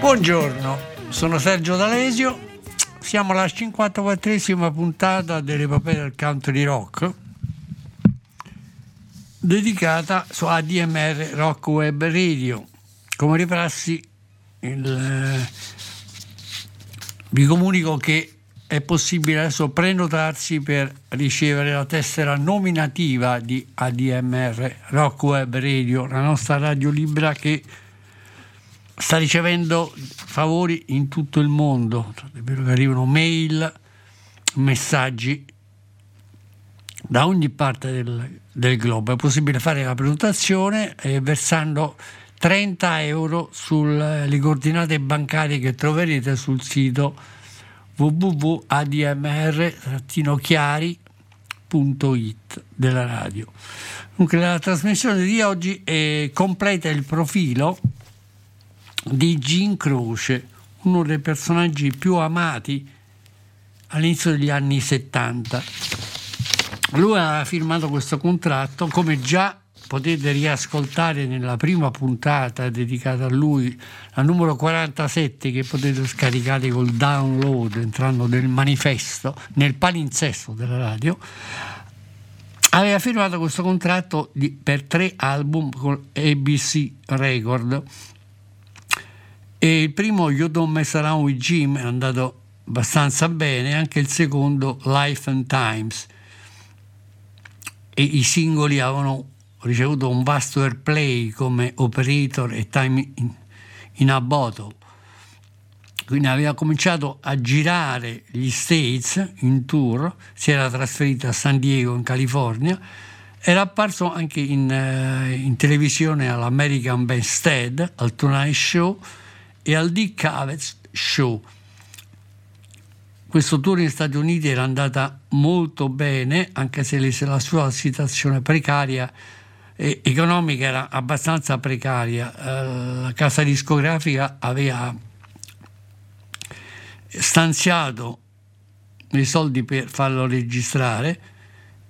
Buongiorno, sono Sergio D'Alesio. Siamo alla 54esima puntata dell'epopea del country rock dedicata su ADMR Rock Web Radio. Come riprassi, il, eh, vi comunico che è possibile adesso prenotarsi per ricevere la tessera nominativa di ADMR Rock Web Radio, la nostra radio libera che sta ricevendo favori in tutto il mondo. È vero che arrivano mail, messaggi da ogni parte del, del globo. È possibile fare la prenotazione eh, versando 30 euro sulle coordinate bancarie che troverete sul sito www.admr-chiari.it della radio. Dunque la trasmissione di oggi eh, completa il profilo di Gene Croce, uno dei personaggi più amati all'inizio degli anni 70. Lui aveva firmato questo contratto, come già potete riascoltare nella prima puntata dedicata a lui, la numero 47 che potete scaricare col download entrando nel manifesto, nel palinsesto della radio, aveva firmato questo contratto di- per tre album con ABC Record e il primo Mess Around with Jim è andato abbastanza bene, anche il secondo Life and Times e i singoli avevano ricevuto un vasto airplay come Operator e Time in, in a Bottle. Quindi aveva cominciato a girare gli States in tour, si era trasferito a San Diego in California, era apparso anche in, eh, in televisione all'American Bandstand, al Tonight Show e al Dick Cavett Show. Questo tour negli Stati Uniti era andata molto bene, anche se la sua situazione precaria e economica era abbastanza precaria. Eh, la casa discografica aveva stanziato i soldi per farlo registrare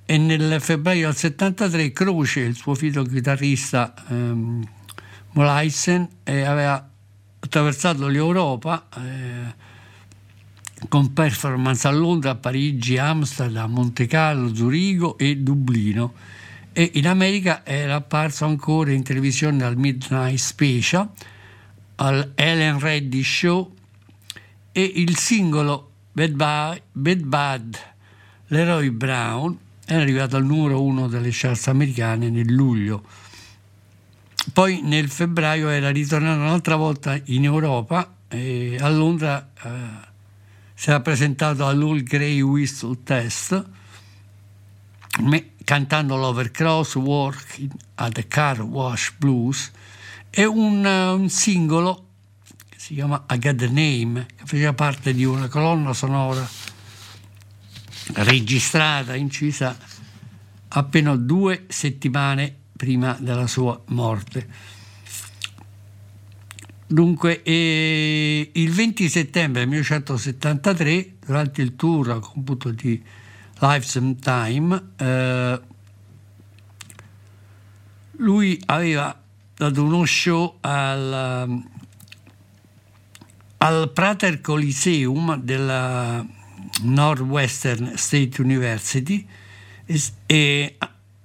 e nel febbraio del 73 Croce, il suo figlio chitarrista ehm, Molaisen, eh, aveva attraversato l'Europa eh, con performance a Londra, Parigi, Amsterdam, Monte Carlo, Zurigo e Dublino e in America era apparso ancora in televisione al Midnight Special, al Ellen Reddy Show e il singolo Bad, Ba- Bad Bad Leroy Brown è arrivato al numero uno delle charts americane nel luglio. Poi nel febbraio era ritornato un'altra volta in Europa e a Londra eh, si era presentato all'All Grey Whistle Test me- cantando l'Overcross Work at the Car Wash Blues e un, un singolo che si chiama I Got the Name che faceva parte di una colonna sonora registrata, incisa appena due settimane prima della sua morte. Dunque, eh, il 20 settembre 1973, durante il tour a computo di Lives and Time, eh, lui aveva dato uno show al, al Prater Coliseum della Northwestern State University e, e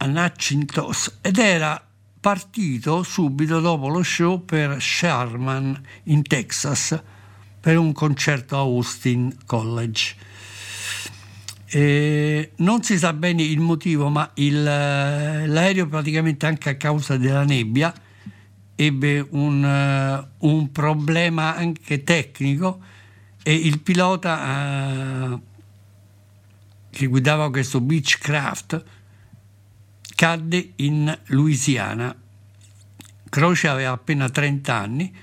a Natchintos ed era partito subito dopo lo show per Sherman in Texas per un concerto a Austin College. E non si sa bene il motivo, ma il, l'aereo praticamente anche a causa della nebbia ebbe un, un problema anche tecnico e il pilota uh, che guidava questo Beechcraft cadde in Louisiana. Croce aveva appena 30 anni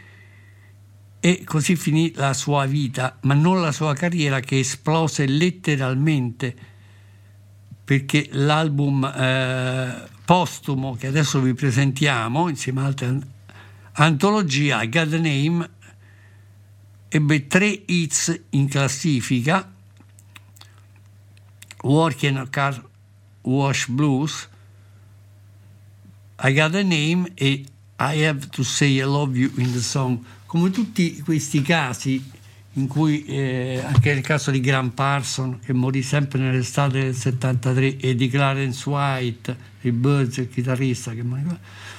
e così finì la sua vita, ma non la sua carriera che esplose letteralmente perché l'album eh, postumo che adesso vi presentiamo insieme a altre antologie, a Name, ebbe tre hits in classifica, Working Car Wash Blues, I Got a Name e I Have to Say I Love You in the Song. Come tutti questi casi in cui eh, anche nel caso di Grant Parson che morì sempre nell'estate del 73 e di Clarence White il Birds, il chitarrista che morì,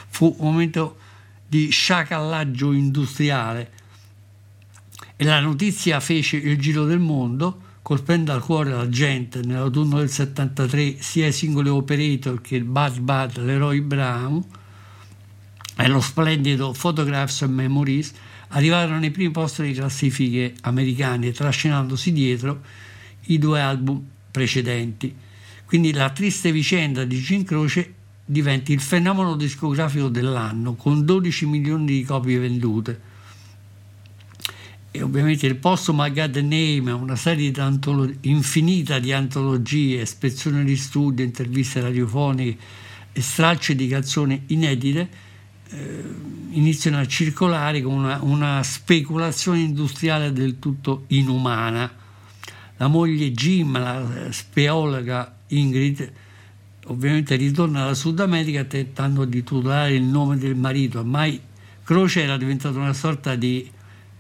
fu un momento di sciacallaggio industriale. E la notizia fece il giro del mondo colpendo al cuore la gente nell'autunno del 73 sia i singoli operator che il Bud Bud Leroy Brown e lo splendido Photographs and Memories arrivarono nei primi posti delle classifiche americane, trascinandosi dietro i due album precedenti. Quindi la triste vicenda di Jim Croce diventa il fenomeno discografico dell'anno, con 12 milioni di copie vendute. E ovviamente il posto My God Name, una serie di antolo- infinita di antologie, ispezioni di studio, interviste radiofoniche e stralci di canzoni inedite, eh, iniziano a circolare con una, una, speculazione industriale del tutto inumana. La moglie Jim, la speologa Ingrid, ovviamente ritorna dal Sud America tentando di tutelare il nome del marito. Ormai Croce era diventato una sorta di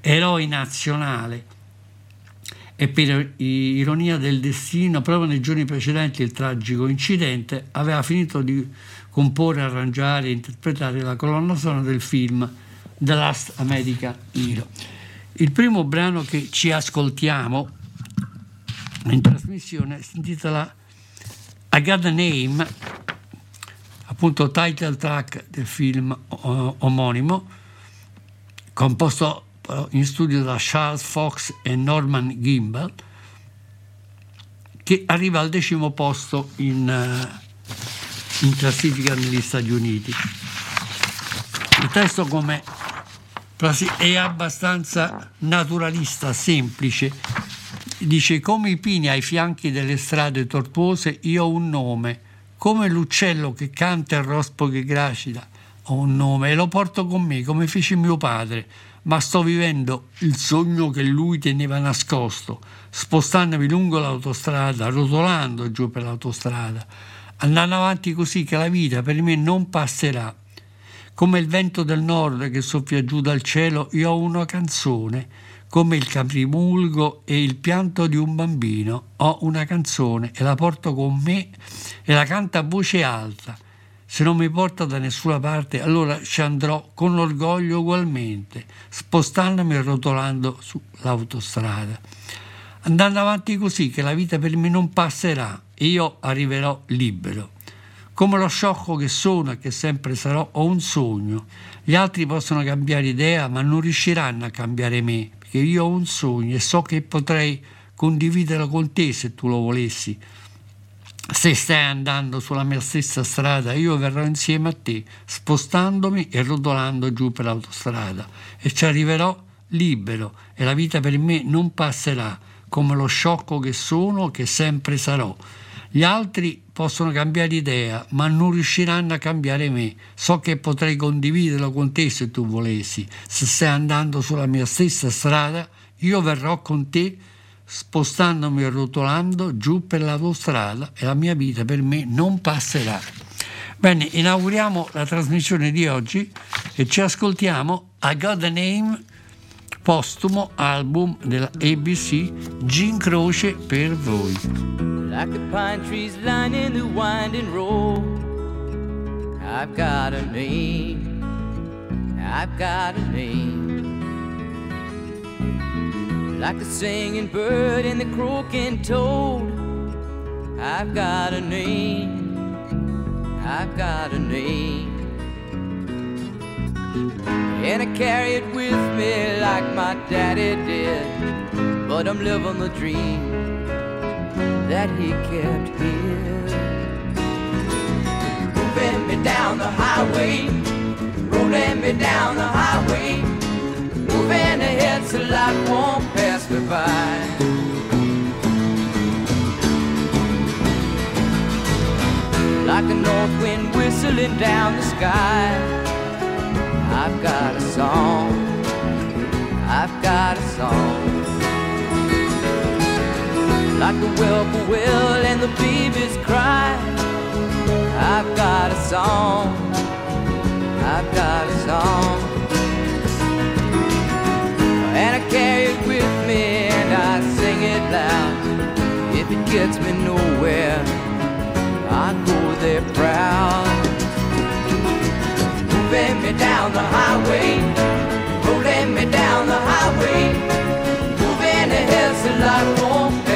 eroe nazionale e per ironia del destino, proprio nei giorni precedenti il tragico incidente, aveva finito di comporre, arrangiare e interpretare la colonna sonora del film The Last American Hero. Il primo brano che ci ascoltiamo in trasmissione si intitola I Got a Name, appunto title track del film uh, omonimo, composto in studio da Charles Fox e Norman Gimbel, che arriva al decimo posto in, uh, in classifica negli Stati Uniti. Il testo come è abbastanza naturalista, semplice. Dice come i pini ai fianchi delle strade tortuose io ho un nome, come l'uccello che canta il rospo che gracita ho un nome e lo porto con me come fece mio padre, ma sto vivendo il sogno che lui teneva nascosto, spostandomi lungo l'autostrada, rotolando giù per l'autostrada, andando avanti così che la vita per me non passerà come il vento del nord che soffia giù dal cielo, io ho una canzone, come il caprimulgo e il pianto di un bambino. Ho una canzone e la porto con me e la canta a voce alta. Se non mi porta da nessuna parte, allora ci andrò con orgoglio ugualmente, spostandomi e rotolando sull'autostrada. Andando avanti così che la vita per me non passerà e io arriverò libero. Come lo sciocco che sono e che sempre sarò, ho un sogno. Gli altri possono cambiare idea, ma non riusciranno a cambiare me, perché io ho un sogno e so che potrei condividerlo con te se tu lo volessi. Se stai andando sulla mia stessa strada, io verrò insieme a te, spostandomi e rotolando giù per l'autostrada, e ci arriverò libero, e la vita per me non passerà, come lo sciocco che sono, che sempre sarò. Gli altri possono cambiare idea, ma non riusciranno a cambiare me. So che potrei condividerlo con te se tu volessi. Se stai andando sulla mia stessa strada, io verrò con te, spostandomi e rotolando giù per l'autostrada e la mia vita per me non passerà. Bene, inauguriamo la trasmissione di oggi e ci ascoltiamo I Got the Name postumo album della ABC Gin Croce per voi. Like the pine trees lining the winding road. I've got a name. I've got a name. Like the singing bird and the croaking toad. I've got a name. I've got a name. And I carry it with me like my daddy did. But I'm living the dream that he kept here. Moving me down the highway, rolling me down the highway, moving ahead so life won't pass me by. Like a north wind whistling down the sky, I've got a song. I've got a song like the whippoorwill and the baby's cry. I've got a song, I've got a song, carry it with me and I sing it loud. If it gets me nowhere, I go there proud. Moving me down the highway, rolling me down the highway, moving ahead so life won't pass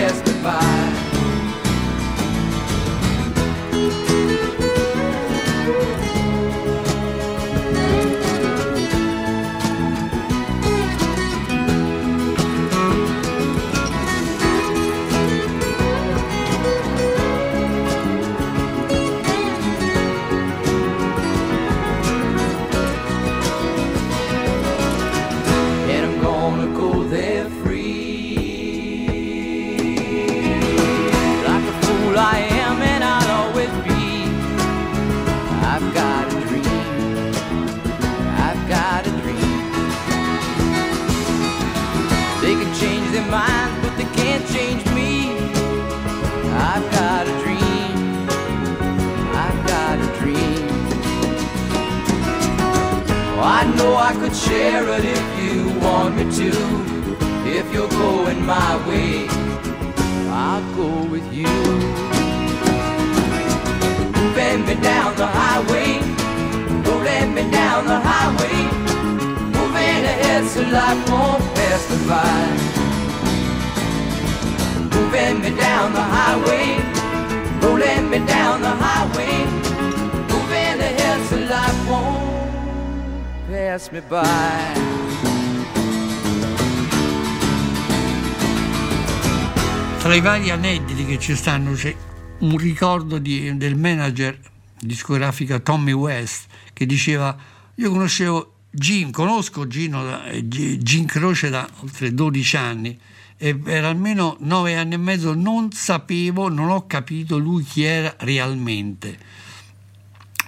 aneddoti che ci stanno c'è un ricordo di- del manager discografica Tommy West che diceva io conoscevo Gin, conosco Gino eh, Gin Croce da oltre 12 anni e per almeno 9 anni e mezzo non sapevo, non ho capito lui chi era realmente.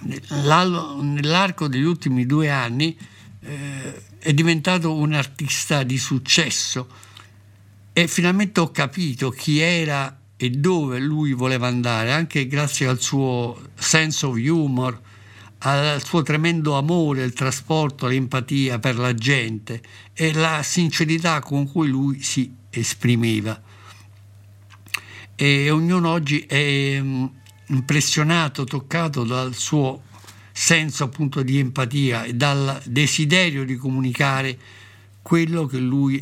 Nell'arco degli ultimi due anni eh, è diventato un artista di successo e finalmente ho capito chi era e dove lui voleva andare, anche grazie al suo sense of humor, al suo tremendo amore, il trasporto, l'empatia per la gente e la sincerità con cui lui si esprimeva. E ognuno oggi è mm, impressionato, toccato dal suo senso appunto di empatia e dal desiderio di comunicare quello che lui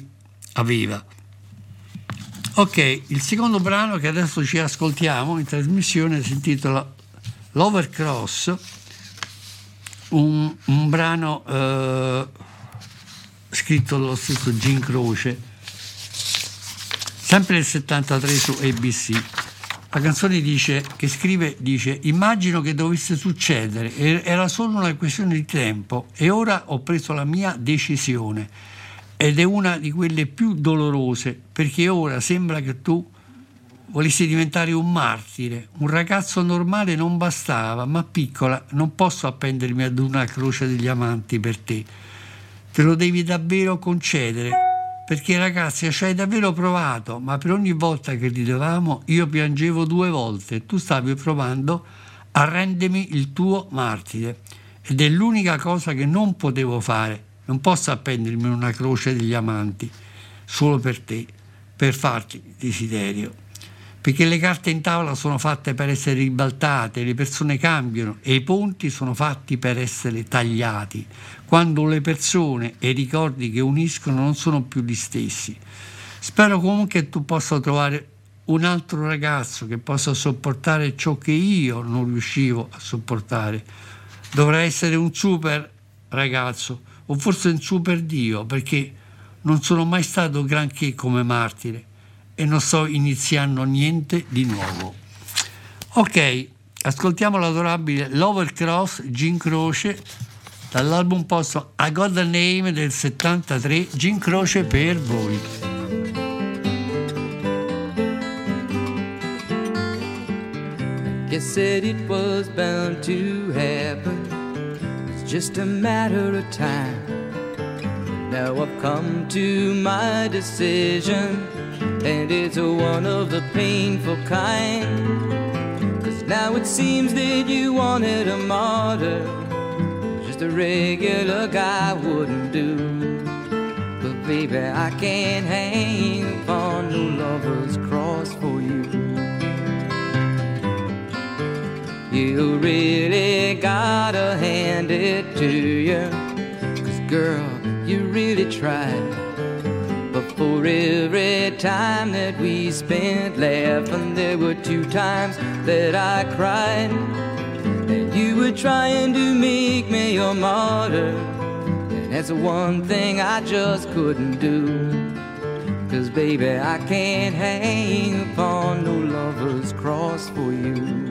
aveva. Ok, il secondo brano che adesso ci ascoltiamo in trasmissione si intitola L'Overcross, un, un brano eh, scritto dallo stesso Gin Croce, sempre nel 73 su ABC. La canzone dice, che scrive, dice, immagino che dovesse succedere, era solo una questione di tempo. E ora ho preso la mia decisione ed è una di quelle più dolorose perché ora sembra che tu volessi diventare un martire. Un ragazzo normale non bastava, ma piccola, non posso appendermi ad una croce degli amanti per te. Te lo devi davvero concedere. perché ragazzi ci hai davvero provato, ma per ogni volta che ridevamo io piangevo due volte tu stavi provando a rendermi il tuo martire. Ed è l'unica cosa che non potevo fare. Non posso appendermi una croce degli amanti solo per te, per farti desiderio. Perché le carte in tavola sono fatte per essere ribaltate, le persone cambiano e i ponti sono fatti per essere tagliati, quando le persone e i ricordi che uniscono non sono più gli stessi. Spero comunque che tu possa trovare un altro ragazzo che possa sopportare ciò che io non riuscivo a sopportare. Dovrà essere un super ragazzo o forse un super Dio perché non sono mai stato granché come martire e non sto iniziando niente di nuovo. Ok, ascoltiamo l'adorabile Lover Cross Gin Croce dall'album posto I Got the Name del 73 Gin Croce per voi. Guess that it was bound to happen. Just a matter of time. Now I've come to my decision, and it's one of the painful kind. Cause now it seems that you wanted a martyr. Just a regular guy wouldn't do. But baby, I can't hang it to you. Cause girl, you really tried. But for every time that we spent laughing, there were two times that I cried. And you were trying to make me your martyr. And that's the one thing I just couldn't do. Cause baby, I can't hang upon no lover's cross for you.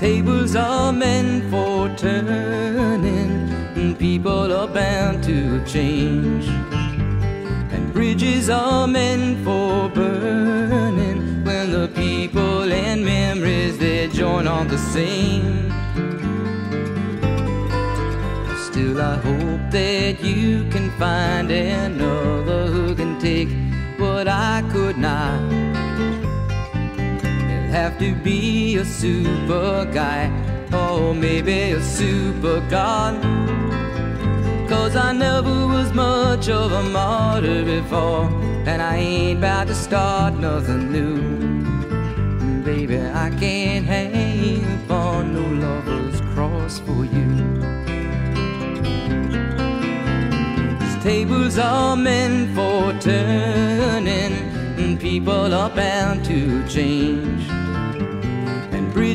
Tables are meant for turning, and people are bound to change. And bridges are meant for burning when the people and memories they join on the same. Still, I hope that you can find another who can take what I could not. Have to be a super guy, or maybe a super god. Cause I never was much of a martyr before, and I ain't about to start nothing new. Baby, I can't hang upon no lover's cross for you. These tables are meant for turning, and people are bound to change.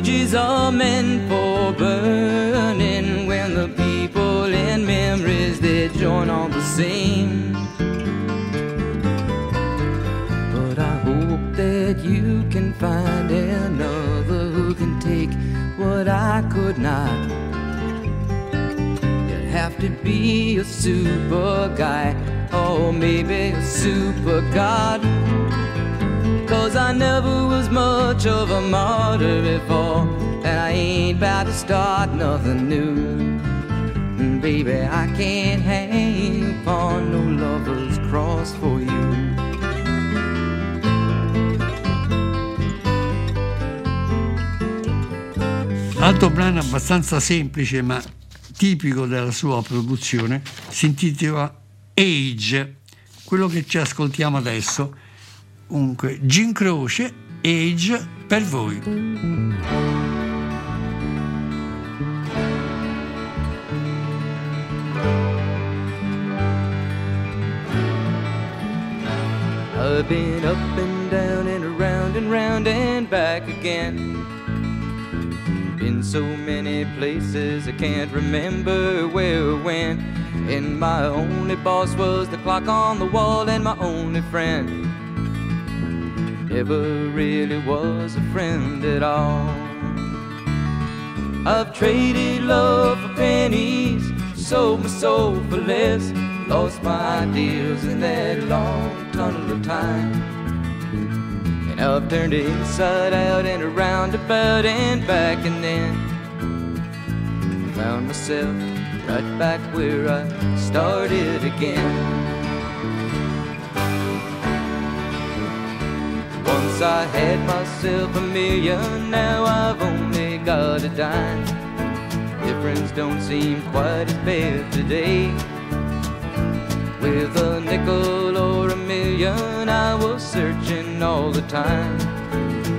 Bridges are meant for burning when the people and memories they join all the same. But I hope that you can find another who can take what I could not. You'll have to be a super guy, or maybe a super god. Cause I never was much of a martyr before, and I ain't about to start nothing new. And baby, I can't hang upon no lover's cross for you. Altro brano abbastanza semplice ma tipico della sua produzione si intitola Age, quello che ci ascoltiamo adesso. Comunque, Gin Croce, Age per voi. I've been up and down and around and round and back again. Been so many places I can't remember where or when. And my only boss was the clock on the wall and my only friend. Never really was a friend at all. I've traded love for pennies, sold my soul for less, lost my ideals in that long tunnel of time. And I've turned it inside out and around, about and back, and then found myself right back where I started again. Once I had myself a million, now I've only got a dime. Difference don't seem quite as bad today. With a nickel or a million, I was searching all the time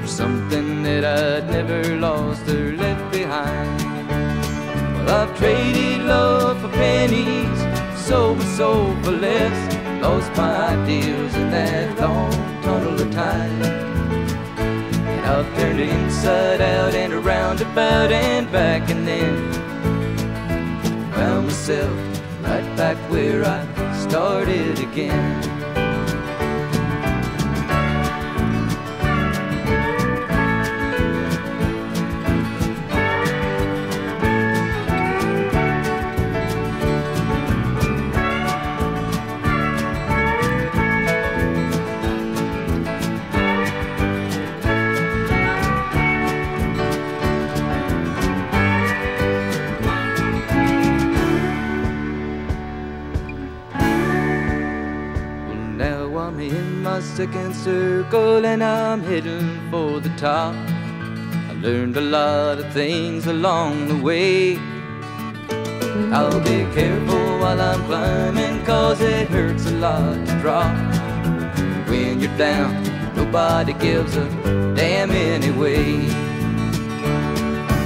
for something that I'd never lost or left behind. Well, I've traded love for pennies, sold my soul for less, lost my ideals in that long tunnel of time. I've turned inside out and around about and back and then found myself right back where I started again. Second circle and I'm heading for the top. I learned a lot of things along the way. I'll be careful while I'm climbing, cause it hurts a lot to drop. When you're down, nobody gives a damn anyway.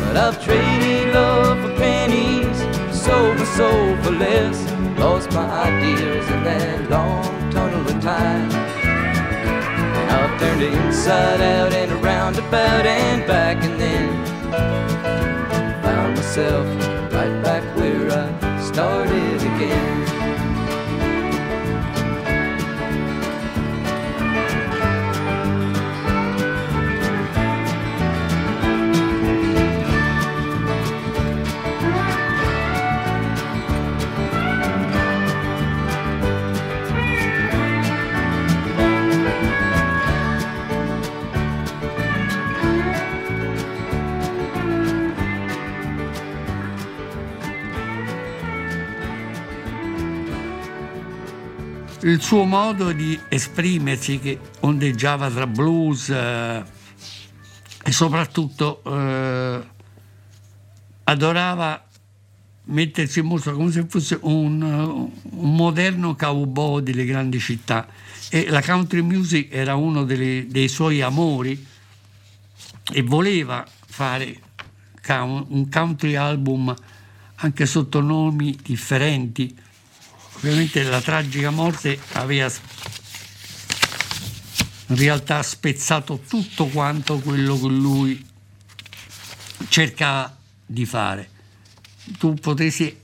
But I've traded love for pennies, sold my soul for less, lost my ideals in that long tunnel of time. Turned inside out and around about and back and then found myself right back where I started again. Il suo modo di esprimersi che ondeggiava tra blues eh, e soprattutto eh, adorava mettersi in mostra come se fosse un, un moderno cowboy delle grandi città. E la country music era uno delle- dei suoi amori e voleva fare un country album anche sotto nomi differenti ovviamente la tragica morte aveva in realtà spezzato tutto quanto quello che lui cercava di fare. Tu potresti,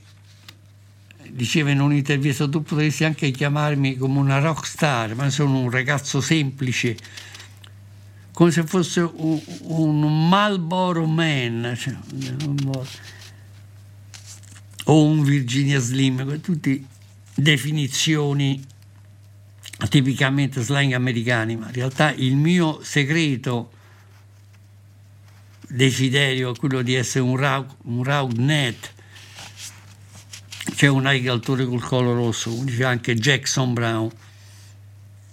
diceva in un'intervista, tu potresti anche chiamarmi come una rock star, ma sono un ragazzo semplice, come se fosse un, un Marlboro Man, cioè, o un Virginia Slim, tutti definizioni tipicamente slang americani, ma in realtà il mio segreto desiderio è quello di essere un, rau- un roundnet, c'è un alligatore col collo rosso, come diceva anche Jackson Brown,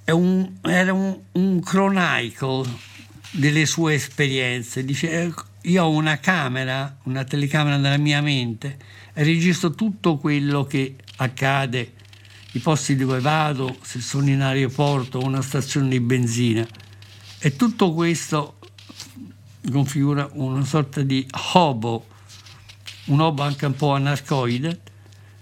un- era un, un chronicle delle sue esperienze, dice "Eh, io ho una camera, una telecamera nella mia mente e registro tutto quello che accade, i posti dove vado, se sono in aeroporto o una stazione di benzina. E tutto questo configura una sorta di hobo, un hobo anche un po' anarcoide,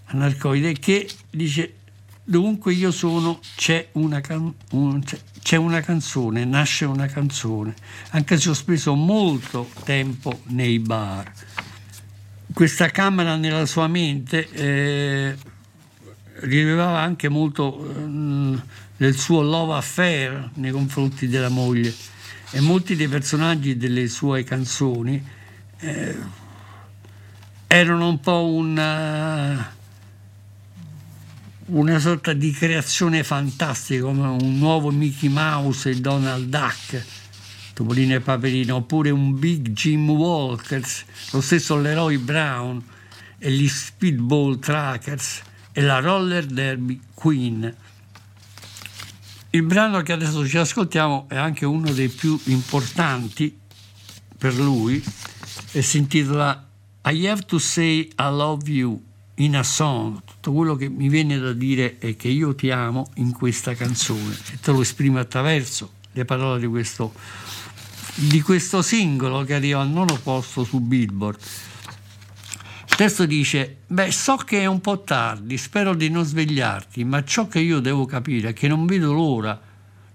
anarcoide che dice dovunque io sono c'è una, can- un- c'è- una canzone, nasce una canzone, anche se ho speso molto tempo nei bar. Questa camera nella sua mente eh, rilevava anche molto ehm, del suo love affair nei confronti della moglie. E molti dei personaggi delle sue canzoni eh, erano un po' una, una sorta di creazione fantastica come un nuovo Mickey Mouse e Donald Duck Topolino e Paperino oppure un Big Jim Walkers lo stesso Leroy Brown e gli Speedball Trackers e la Roller Derby Queen. Il brano che adesso ci ascoltiamo è anche uno dei più importanti per lui e si intitola I Have to Say I Love You in a Song. Tutto quello che mi viene da dire è che io ti amo in questa canzone e te lo esprimo attraverso le parole di questo, di questo singolo che arriva al nono posto su Billboard. Il testo dice, beh, so che è un po' tardi, spero di non svegliarti, ma ciò che io devo capire è che non vedo l'ora.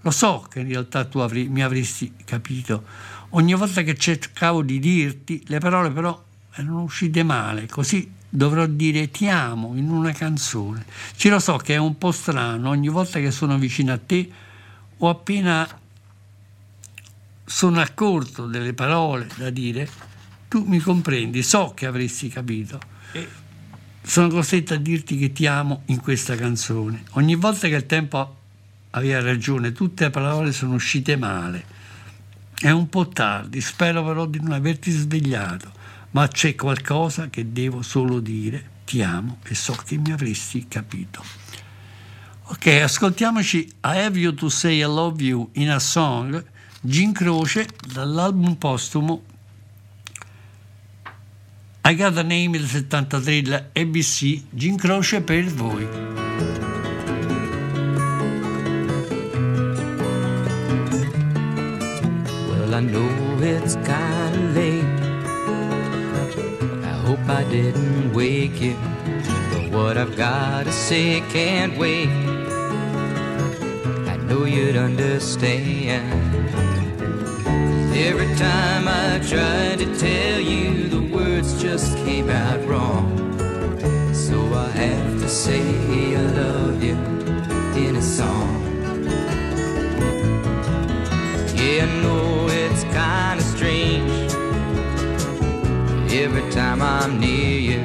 Lo so che in realtà tu avri- mi avresti capito. Ogni volta che cercavo di dirti, le parole però erano uscite male, così dovrò dire ti amo in una canzone. Ci lo so che è un po' strano, ogni volta che sono vicino a te o appena sono accorto delle parole da dire, tu mi comprendi, so che avresti capito. E sono costretto a dirti che ti amo in questa canzone. Ogni volta che il tempo aveva ragione, tutte le parole sono uscite male. È un po' tardi, spero però di non averti svegliato, ma c'è qualcosa che devo solo dire. Ti amo e so che mi avresti capito. Ok, ascoltiamoci I Have You to Say I Love You in a Song, Gin Croce, dall'album postumo I Got a Name del 73 della ABC, Gin Croce per voi. Well, I know it's kinda late. I hope I didn't wake you. But what I've gotta say can't wait. I know you'd understand. Every time I tried to tell you, the words just came out wrong. So I have to say I love you in a song. Yeah, I know it's kinda strange. Every time I'm near you,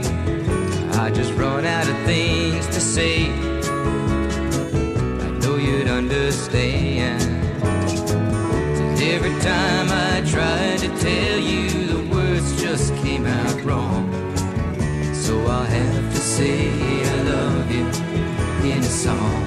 I just run out of things to say. I know you'd understand. Just came out wrong. So I'll have to say I love you in a song.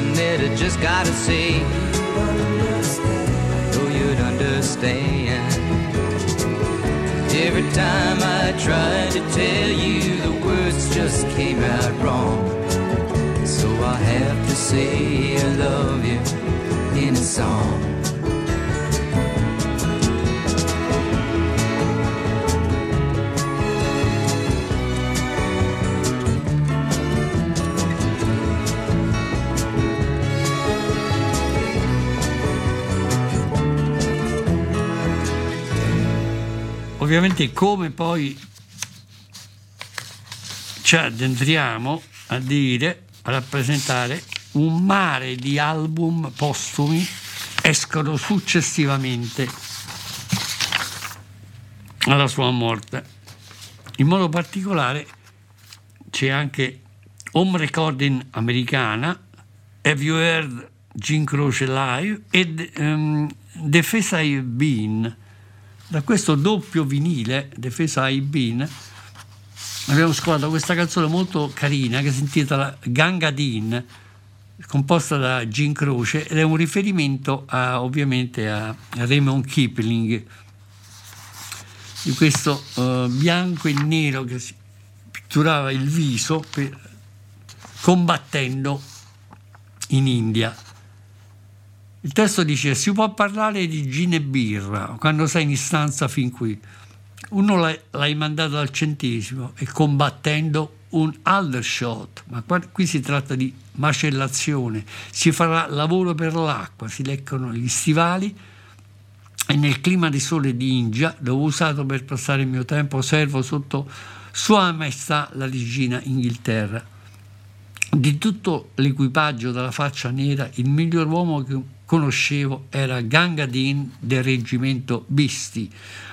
Something that I just gotta say. I know you'd understand. Every time I tried to tell you, the words just came out wrong. So I have to say I love you in a song. Ovviamente come poi ci addentriamo a dire, a rappresentare un mare di album postumi escono successivamente alla sua morte. In modo particolare c'è anche Home Recording americana, Have You Heard Gin Croce Live e ehm, The Face I've Been. Da questo doppio vinile, I've Been, abbiamo scovato questa canzone molto carina che si intitola Gangadin, composta da Gin Croce ed è un riferimento a, ovviamente a Raymond Kipling, di questo eh, bianco e nero che si pitturava il viso per- combattendo in India. Il testo dice: Si può parlare di gin e birra quando sei in stanza fin qui. Uno l'hai, l'hai mandato al centesimo e combattendo un aldershot, ma qua- qui si tratta di macellazione, si farà lavoro per l'acqua, si leccano gli stivali e nel clima di sole di India, dove ho usato per passare il mio tempo, servo sotto Sua Maestà la regina Inghilterra. Di tutto l'equipaggio dalla faccia nera, il miglior uomo che conoscevo era Gangadin del reggimento Bisti.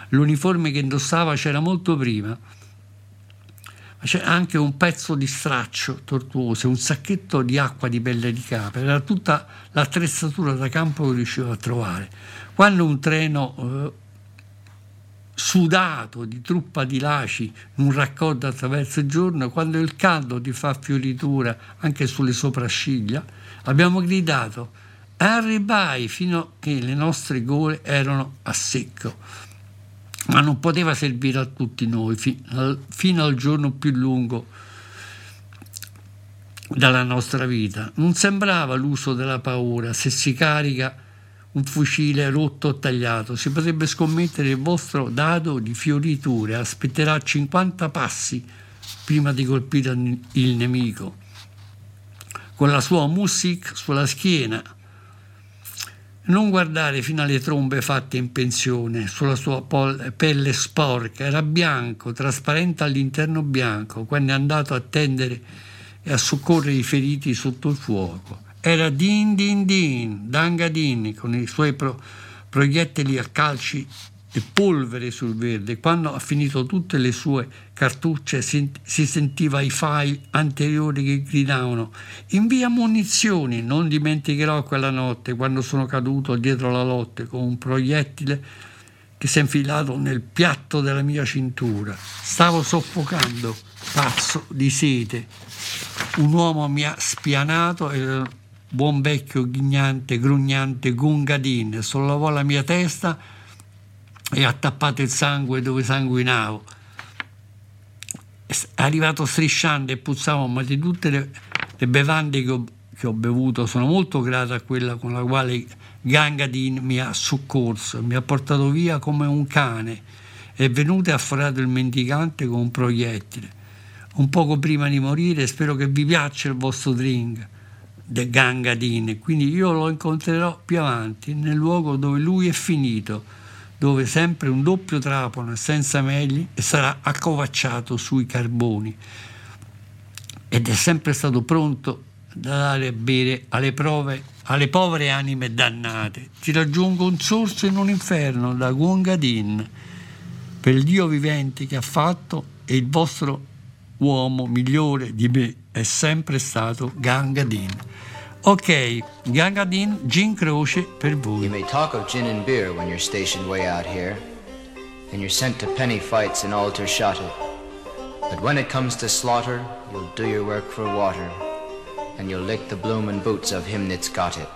L'uniforme che indossava c'era molto prima, ma c'è anche un pezzo di straccio tortuoso, un sacchetto di acqua di pelle di capra, era tutta l'attrezzatura da campo che riuscivo a trovare. Quando un treno eh, sudato di truppa di laci non raccorda attraverso il giorno, quando il caldo ti fa fioritura anche sulle sopracciglia, abbiamo gridato arribai fino a che le nostre gole erano a secco. Ma non poteva servire a tutti noi fi- al- fino al giorno più lungo dalla nostra vita. Non sembrava l'uso della paura se si carica un fucile rotto o tagliato. Si potrebbe scommettere il vostro dado di fioriture, aspetterà 50 passi prima di colpire il nemico. Con la sua music sulla schiena, non guardare fino alle trombe fatte in pensione, sulla sua pol- pelle sporca, era bianco, trasparente all'interno bianco, quando è andato a tendere e a soccorrere i feriti sotto il fuoco. Era din din din, dangadin, con i suoi pro- proiettili a calci e polvere sul verde. Quando ha finito tutte le sue cartucce si, sentiva i file anteriori che gridavano invia munizioni, non dimenticherò quella notte quando sono caduto dietro la lotte con un proiettile che si è infilato nel piatto della mia cintura. Stavo soffocando, pazzo di sete. Un uomo mi ha spianato e buon vecchio ghignante, grugnante Gungadin sollevò la mia testa e ha tappato il sangue dove sanguinavo. È arrivato strisciante e puzzavo, ma di tutte le, le bevande che ho, che ho bevuto sono molto grato a quella con la quale Gangadin mi ha soccorso, mi ha portato via come un cane. È venuto e ha forato il mendicante con un proiettile. Un poco prima di morire spero che vi piaccia il vostro drink de Gangadin, quindi io lo incontrerò più avanti, nel luogo dove lui è finito, dove sempre un doppio trapano senza megli e sarà accovacciato sui carboni. Ed è sempre stato pronto da dare a bere alle, prove, alle povere anime dannate. Ti raggiungo un sorso in un inferno da Gungadin, per il Dio vivente che ha fatto e il vostro uomo migliore di me è sempre stato Gangadin. Ok, Gangadin, Gin Croce per voi. You may talk of gin and beer when you're stationed way out here, and you're sent to penny fights and altar shotted. But when it comes to slaughter, you'll do your work for water, and you'll lick the bloomin' boots of him that's got it.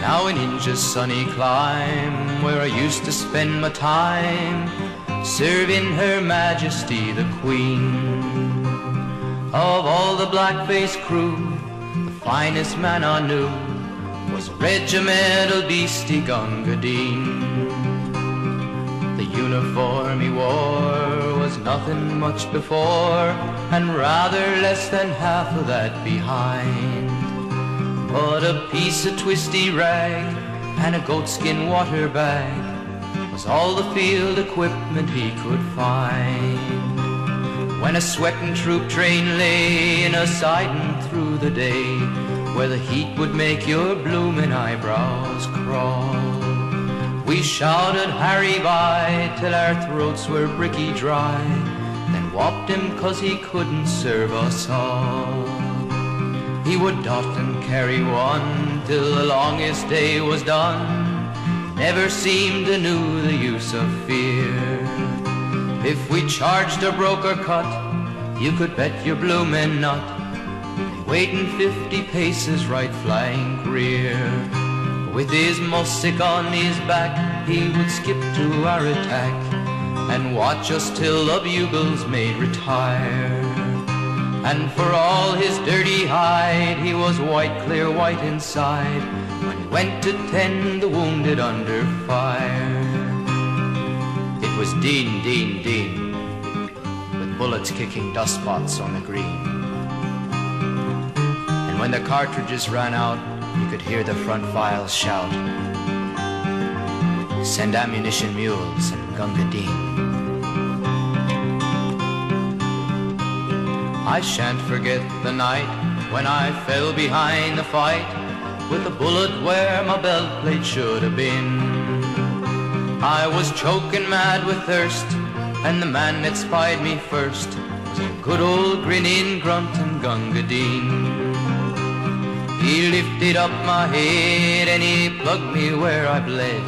Now in India's sunny clime, where I used to spend my time, serving Her Majesty the Queen. Of all the black-faced crew, the finest man I knew was regimental beastie Gungadine. The uniform he wore was nothing much before, and rather less than half of that behind. But a piece of twisty rag and a goatskin water bag was all the field equipment he could find. When a sweating troop train lay in a siding through the day, where the heat would make your bloomin' eyebrows crawl. We shouted Harry by till our throats were bricky dry, then whopped him 'cause he couldn't serve us all. He would often carry one till the longest day was done. Never seemed to know the use of fear. If we charged a broker cut, you could bet your bloomin' nut. Waiting fifty paces right flying rear. With his mussick on his back, he would skip to our attack and watch us till the bugles made retire. And for all his dirty hide, he was white, clear white inside when he went to tend the wounded under fire. Was Dean, Dean, Dean, with bullets kicking dust spots on the green. And when the cartridges ran out, you could hear the front files shout, Send ammunition mules and Gunga Dean. I shan't forget the night when I fell behind the fight with a bullet where my belt plate should have been. I was choking mad with thirst, and the man that spied me first was good old grinning grunt and Gunga Dean. He lifted up my head and he plugged me where I bled,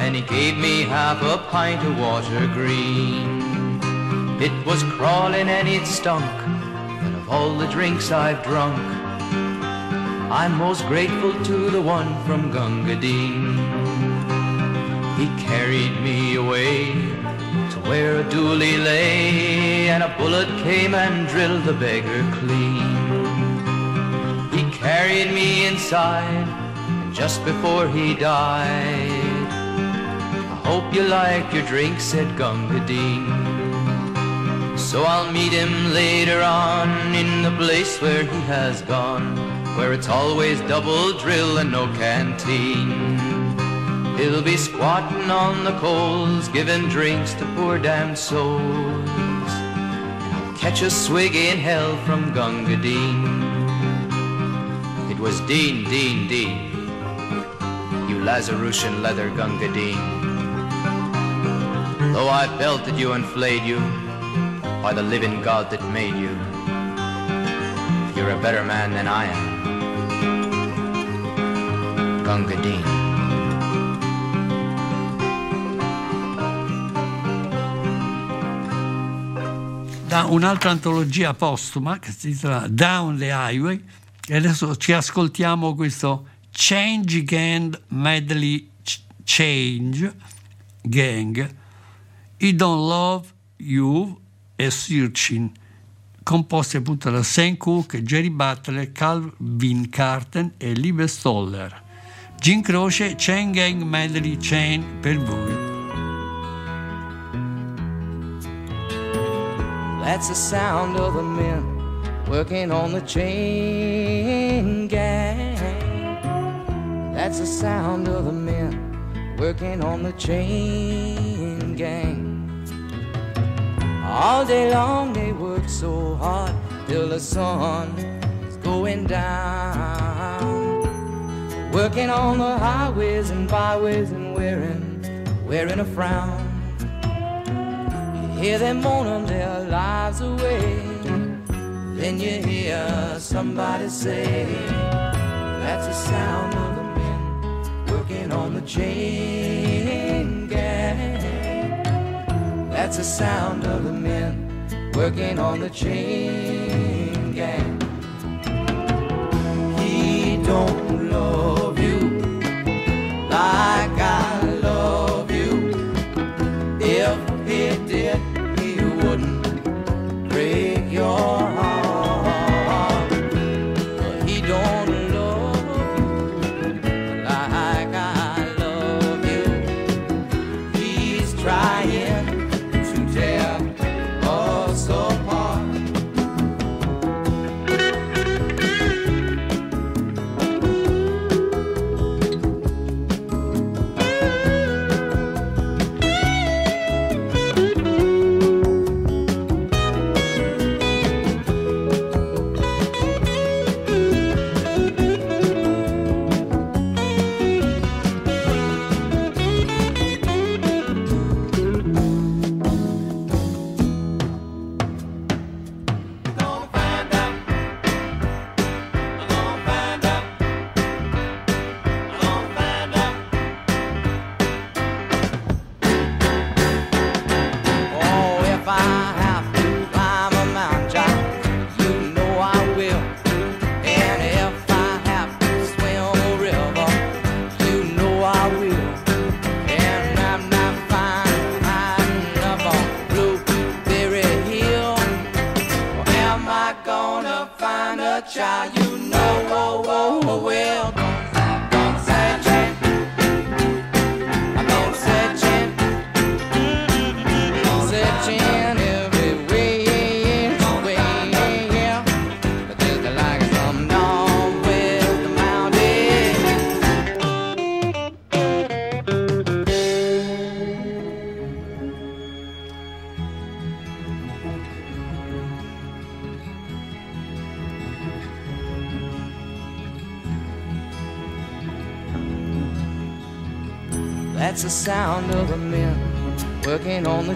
and he gave me half a pint of water green. It was crawling and it stunk, but of all the drinks I've drunk, I'm most grateful to the one from Gunga Dean. He carried me away to where a dooley lay, and a bullet came and drilled the beggar clean. He carried me inside, and just before he died, I hope you like your drink, said Gunga Dean. So I'll meet him later on in the place where he has gone, where it's always double drill and no canteen. He'll be squatting on the coals, giving drinks to poor damned souls. I'll catch a swig in hell from Gunga Dean. It was Dean, Dean, Dean, you Lazarusian leather Gunga Dean. Though I belted you and flayed you, by the living God that made you, you're a better man than I am. Gunga Dean. Da un'altra antologia postuma che si intitola Down the Highway e adesso ci ascoltiamo questo Change Gang Medley Ch- Change Gang I Don't Love You e Searching composti appunto da Sam Cooke, Jerry Butler, Calvin Carten e Liebe Stoller. Gin Croce Chain Gang Medley Chain per voi That's the sound of the men working on the chain gang. That's the sound of the men working on the chain gang. All day long they work so hard till the sun is going down. Working on the highways and byways and wearing, wearing a frown. Hear them moaning their lives away. Then you hear somebody say, That's the sound of the men working on the chain gang. That's the sound of the men working on the chain gang. He don't love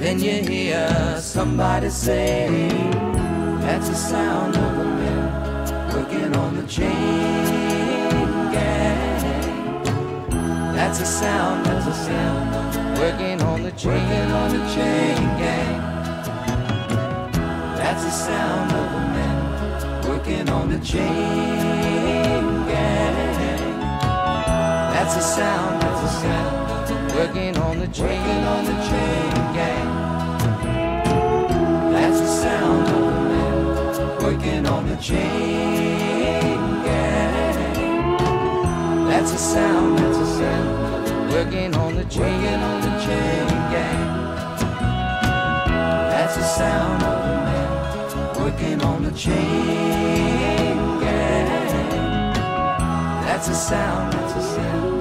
Then you hear somebody say, That's the sound of the men working on the chain gang. That's the sound, that's the sound working on the chain, on the chain gang. That's the sound of the men working on the chain gang. That's the sound, that's the sound working on the chain, on the chain gang. Sound of the men working on the chain gang. That's the sound, that's the sound working on the chain, on the chain gang. That's the sound of the men working on the chain gang. That's the sound, that's the sound.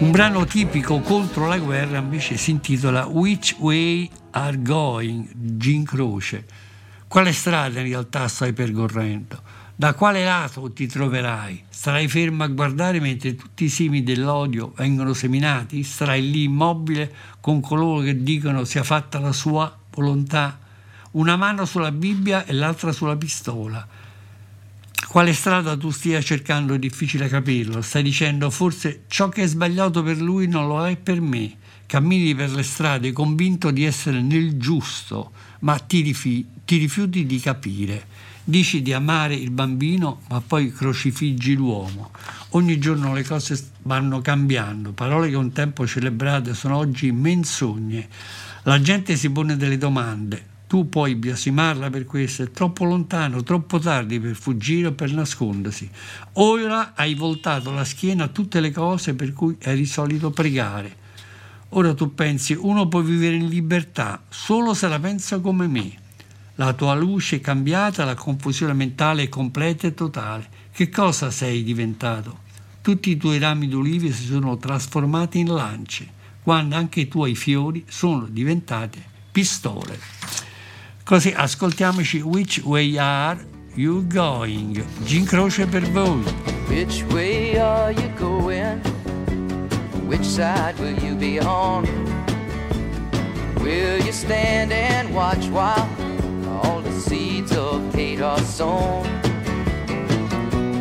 Un brano tipico contro la guerra invece si intitola Which Way Are Going? Gin Croce. Quale strada in realtà stai percorrendo? Da quale lato ti troverai? Starai fermo a guardare mentre tutti i semi dell'odio vengono seminati? Starai lì immobile con coloro che dicono sia fatta la sua volontà? Una mano sulla Bibbia e l'altra sulla pistola. Quale strada tu stia cercando è difficile capirlo. Stai dicendo forse ciò che è sbagliato per lui non lo è per me. Cammini per le strade convinto di essere nel giusto, ma ti, rifi- ti rifiuti di capire. Dici di amare il bambino, ma poi crocifiggi l'uomo. Ogni giorno le cose vanno cambiando. Parole che un tempo celebrate sono oggi menzogne. La gente si pone delle domande. Tu puoi biasimarla per questo, è troppo lontano, troppo tardi per fuggire o per nascondersi. Ora hai voltato la schiena a tutte le cose per cui eri solito pregare. Ora tu pensi, uno può vivere in libertà solo se la pensa come me. La tua luce è cambiata, la confusione mentale è completa e totale. Che cosa sei diventato? Tutti i tuoi rami d'olive si sono trasformati in lance, quando anche i tuoi fiori sono diventati pistole. Così ascoltiamoci Which Way Are You Going? Gin Croce per voi. Which way are you going? Which side will you be on? Will you stand and watch while all the seeds of hate are sown?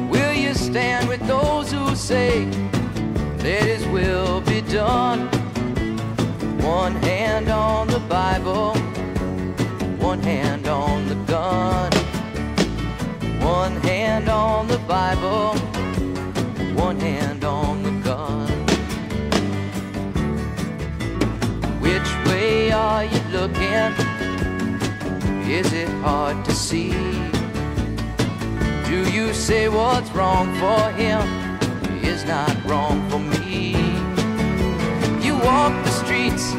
Will you stand with those who say that His will be done? One hand on the Bible, one hand on the gun. One hand on the Bible, one hand on the gun. Which way are you looking? Is it hard to see? Do you say what's wrong for him is not wrong for me? You walk the streets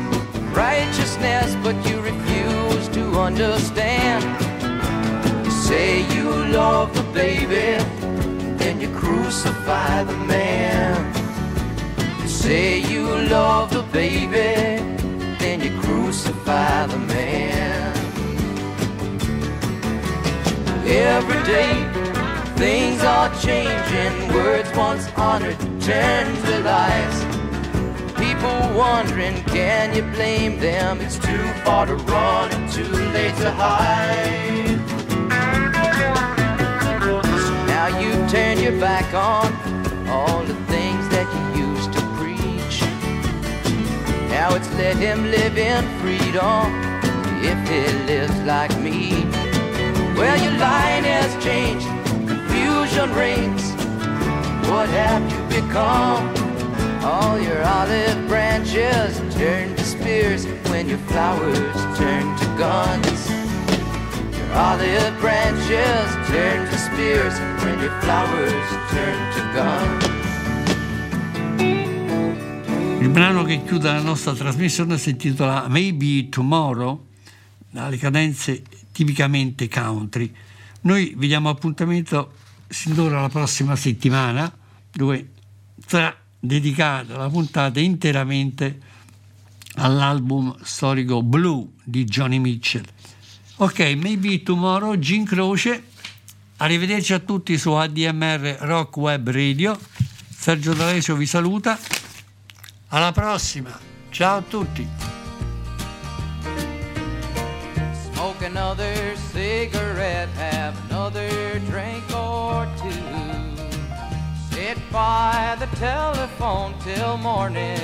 righteousness, but you refuse to understand. You say you love the baby, then you crucify the man. You say you love the baby, then you crucify the man. Every day, things are changing. Words once honored turn to lies. People wondering, can you blame them? It's too far to run and too late to hide. So now you turn your back on all the things that you used to preach. Now it's let him live in freedom if he lives like me. Well, your line has changed, confusion reigns. What have you become? All your olive branches turn to spears when your flowers turn to guns. Your olive branches turn to spears when your flowers turn to guns. Il brano che chiude la nostra trasmissione si intitola Maybe Tomorrow, dalle cadenze tipicamente country. Noi vi diamo appuntamento sin d'ora la prossima settimana, dove sarà dedicata la puntata interamente all'album storico Blue di Johnny Mitchell. Ok, Maybe Tomorrow, Gin Croce. Arrivederci a tutti su ADMR Rock Web Radio. Sergio D'Alesio vi saluta. Alla prossima. Ciao a tutti. Smoke another cigarette, have another drink or two. Sit by the telephone till morning.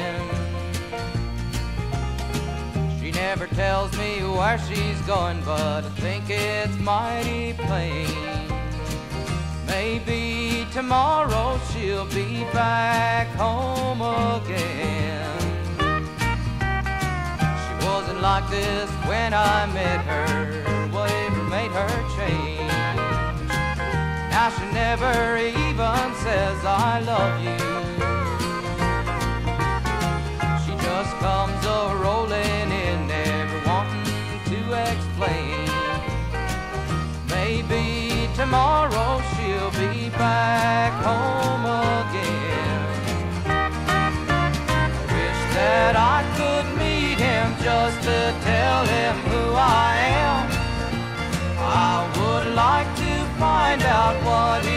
She never tells me where she's going, but I think it's mighty plain. Maybe tomorrow she'll be back home again. She wasn't like this when I met her. Whatever made her change? Now she never even says I love you. Just comes a rolling in, never wanting to explain. Maybe tomorrow she'll be back home again. Wish that I could meet him just to tell him who I am. I would like to find out what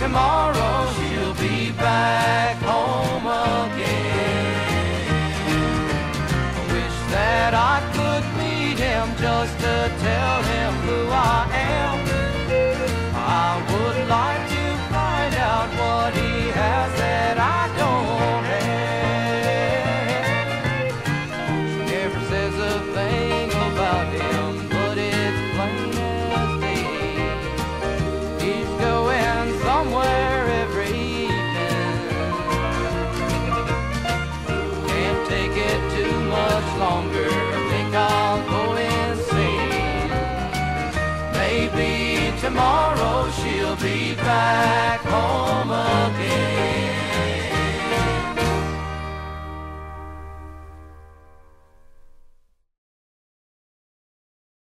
tomorrow she'll be back home again. I wish that I could meet him just to tell him who I am. I would like to find out what he tomorrow she'll be back home.